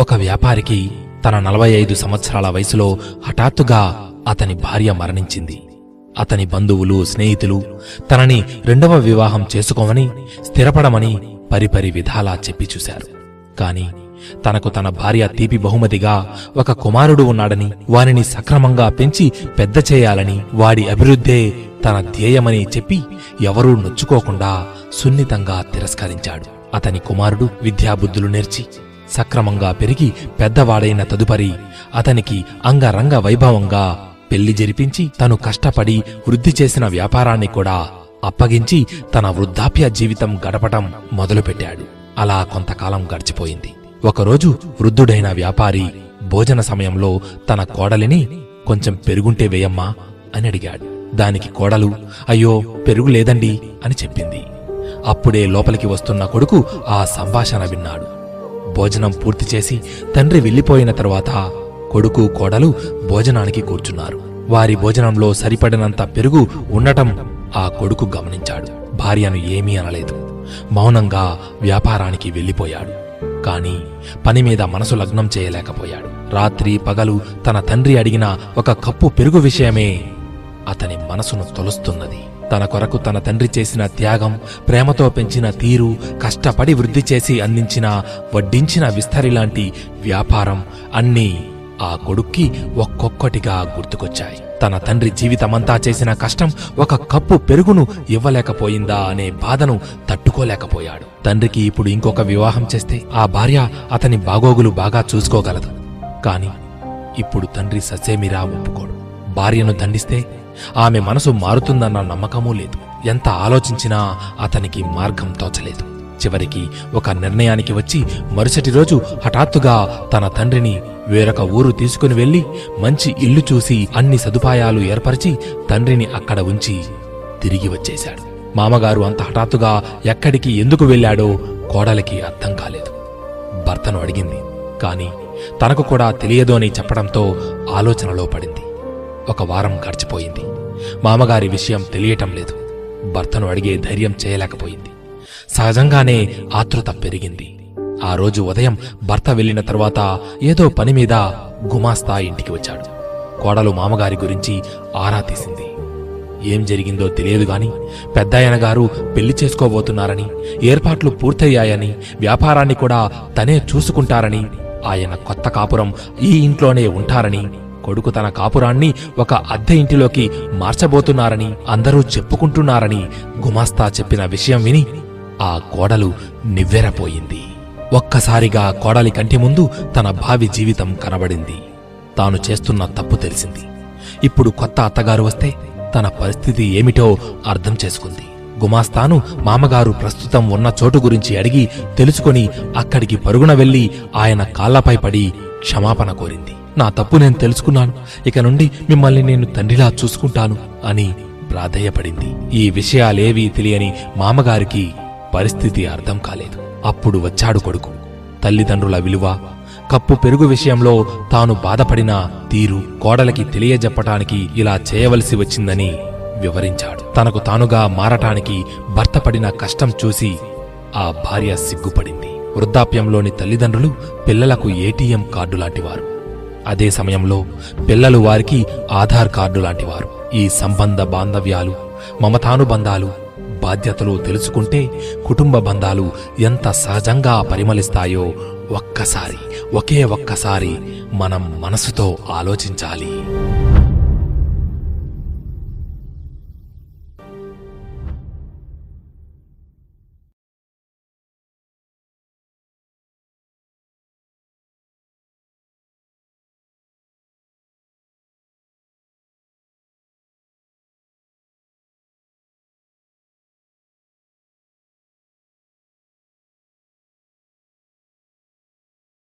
ఒక వ్యాపారికి తన నలభై ఐదు సంవత్సరాల వయసులో హఠాత్తుగా అతని భార్య మరణించింది. అతని బంధువులు స్నేహితులు తనని రెండవ వివాహం చేసుకోమని స్థిరపడమని పరిపరి విధాలా చెప్పి చూశారు. కాని తనకు తన భార్య తీపి బహుమతిగా ఒక కుమారుడు ఉన్నాడని వారిని సక్రమంగా పెంచి పెద్ద చేయాలని వాడి అభివృద్ధే తన ధ్యేయమని చెప్పి ఎవరూ నొచ్చుకోకుండా సున్నితంగా తిరస్కరించాడు. అతని కుమారుడు విద్యాబుద్ధులు నేర్చి సక్రమంగా పెరిగి పెద్దవాడైన తదుపరి అతనికి అంగరంగ వైభవంగా పెళ్ళి జరిపించి తను కష్టపడి వృద్ధి చేసిన వ్యాపారాన్ని కూడా అప్పగించి తన వృద్ధాప్య జీవితం గడపటం మొదలుపెట్టాడు. అలా కొంతకాలం గడిచిపోయింది. ఒకరోజు వృద్ధుడైన వ్యాపారి భోజన సమయంలో తన కోడలిని కొంచెం పెరుగుంటే వేయమ్మా అని అడిగాడు. దానికి కోడలు అయ్యో పెరుగు లేదండి అని చెప్పింది. అప్పుడే లోపలికి వస్తున్న కొడుకు ఆ సంభాషణ విన్నాడు. భోజనం పూర్తి చేసి తండ్రి వెళ్ళిపోయిన తరువాత కొడుకు కోడలు భోజనానికి కూర్చున్నారు. వారి భోజనంలో సరిపడినంత పెరుగు ఉండటం ఆ కొడుకు గమనించాడు. భార్యను ఏమీ అనలేదు. మౌనంగా వ్యాపారానికి వెళ్ళిపోయాడు. కాని పని మీద మనసు లగ్నం చేయలేకపోయాడు. రాత్రి పగలు తన తండ్రి అడిగిన ఒక కప్పు పెరుగు విషయమే అతని మనసును తొలుస్తున్నది. తన కొరకు తన తండ్రి చేసిన త్యాగం ప్రేమతో పెంచిన తీరు కష్టపడి వృద్ధి చేసి అందించిన వడ్డించిన విస్తరిలాంటి వ్యాపారం అన్నీ ఆ కొడుక్కి ఒక్కొక్కటిగా గుర్తుకొచ్చాయి. తన తండ్రి జీవితమంతా చేసిన కష్టం ఒక కప్పు పెరుగును ఇవ్వలేకపోయిందా అనే బాధను తట్టుకోలేకపోయాడు. తండ్రికి ఇప్పుడు ఇంకొక వివాహం చేస్తే ఆ భార్య అతని బాగోగులు బాగా చూసుకోగలదు. కాని ఇప్పుడు తండ్రి ససేమిరా ఒప్పుకోడు. భార్యను దండిస్తే ఆమె మనసు మారుతుందన్న నమ్మకమూ లేదు. ఎంత ఆలోచించినా అతనికి మార్గం తోచలేదు. చివరికి ఒక నిర్ణయానికి వచ్చి మరుసటి రోజు హఠాత్తుగా తన తండ్రిని వేరొక ఊరు తీసుకుని వెళ్ళి మంచి ఇల్లు చూసి అన్ని సదుపాయాలు ఏర్పరిచి తండ్రిని అక్కడ ఉంచి తిరిగి వచ్చేశాడు. మామగారు అంత హఠాత్తుగా ఎక్కడికి ఎందుకు వెళ్ళాడో కోడలికి అర్థం కాలేదు. భర్తను అడిగింది. కాని తనకు కూడా తెలియదు అని చెప్పడంతో ఆలోచనలో పడింది. ఒక వారం గడిచిపోయింది. మామగారి విషయం తెలియటం లేదు. భర్తను అడిగే ధైర్యం చేయలేకపోయింది. సహజంగానే ఆతృత పెరిగింది. ఆ రోజు ఉదయం భర్త వెళ్ళిన తరువాత ఏదో పని మీద గుమాస్తా ఇంటికి వచ్చాడు. కోడలు మామగారి గురించి ఆరా తీసింది. ఏం జరిగిందో తెలియదు గాని పెద్దాయన గారు పెళ్ళి చేసుకోబోతున్నారని ఏర్పాట్లు పూర్తయ్యాయని వ్యాపారాన్ని కూడా తనే చూసుకుంటారని ఆయన కొత్త కాపురం ఈ ఇంట్లోనే ఉంటారని కొడుకు తన కాపురాన్ని ఒక అద్దె ఇంటిలోకి మార్చబోతున్నారని అందరూ చెప్పుకుంటున్నారని గుమాస్తా చెప్పిన విషయం విని ఆ కోడలు నివ్వెరపోయింది. ఒక్కసారిగా కోడలి కంటి ముందు తన భావి జీవితం కనబడింది. తాను చేస్తున్న తప్పు తెలిసింది. ఇప్పుడు కొత్త అత్తగారు వస్తే తన పరిస్థితి ఏమిటో అర్థం చేసుకుంది. గుమాస్తాను మామగారు ప్రస్తుతం ఉన్న చోటు గురించి అడిగి తెలుసుకొని అక్కడికి పరుగున వెళ్ళి ఆయన కాళ్ళపై పడి క్షమాపణ కోరింది. నా తప్పు నేను తెలుసుకున్నాను. ఇక నుండి మిమ్మల్ని నేను తండ్రిలా చూసుకుంటాను అని ప్రాధేయపడింది. ఈ విషయాలేవీ తెలియని మామగారికి పరిస్థితి అర్థం కాలేదు. అప్పుడు వచ్చాడు కొడుకు. తల్లిదండ్రుల విలువ కప్పు పెరుగు విషయంలో తాను బాధపడిన తీరు కోడలకి తెలియజెప్పటానికి ఇలా చేయవలసి వచ్చిందని వివరించాడు. తనకు తానుగా మారటానికి భర్త పడిన కష్టం చూసి ఆ భార్య సిగ్గుపడింది. వృద్ధాప్యంలోని తల్లిదండ్రులు పిల్లలకు ఏటీఎం కార్డు లాంటివారు అదే సమయంలో పిల్లలు వారికి ఆధార్ కార్డు లాంటివారు. ఈ సంబంధ బాంధవ్యాలు మమతానుబంధాలు బాధ్యతలు తెలుసుకుంటే కుటుంబ బంధాలు ఎంత సహజంగా పరిమళిస్తాయో ఒక్కసారి ఒకే ఒక్కసారి మనం మనసుతో ఆలోచించాలి.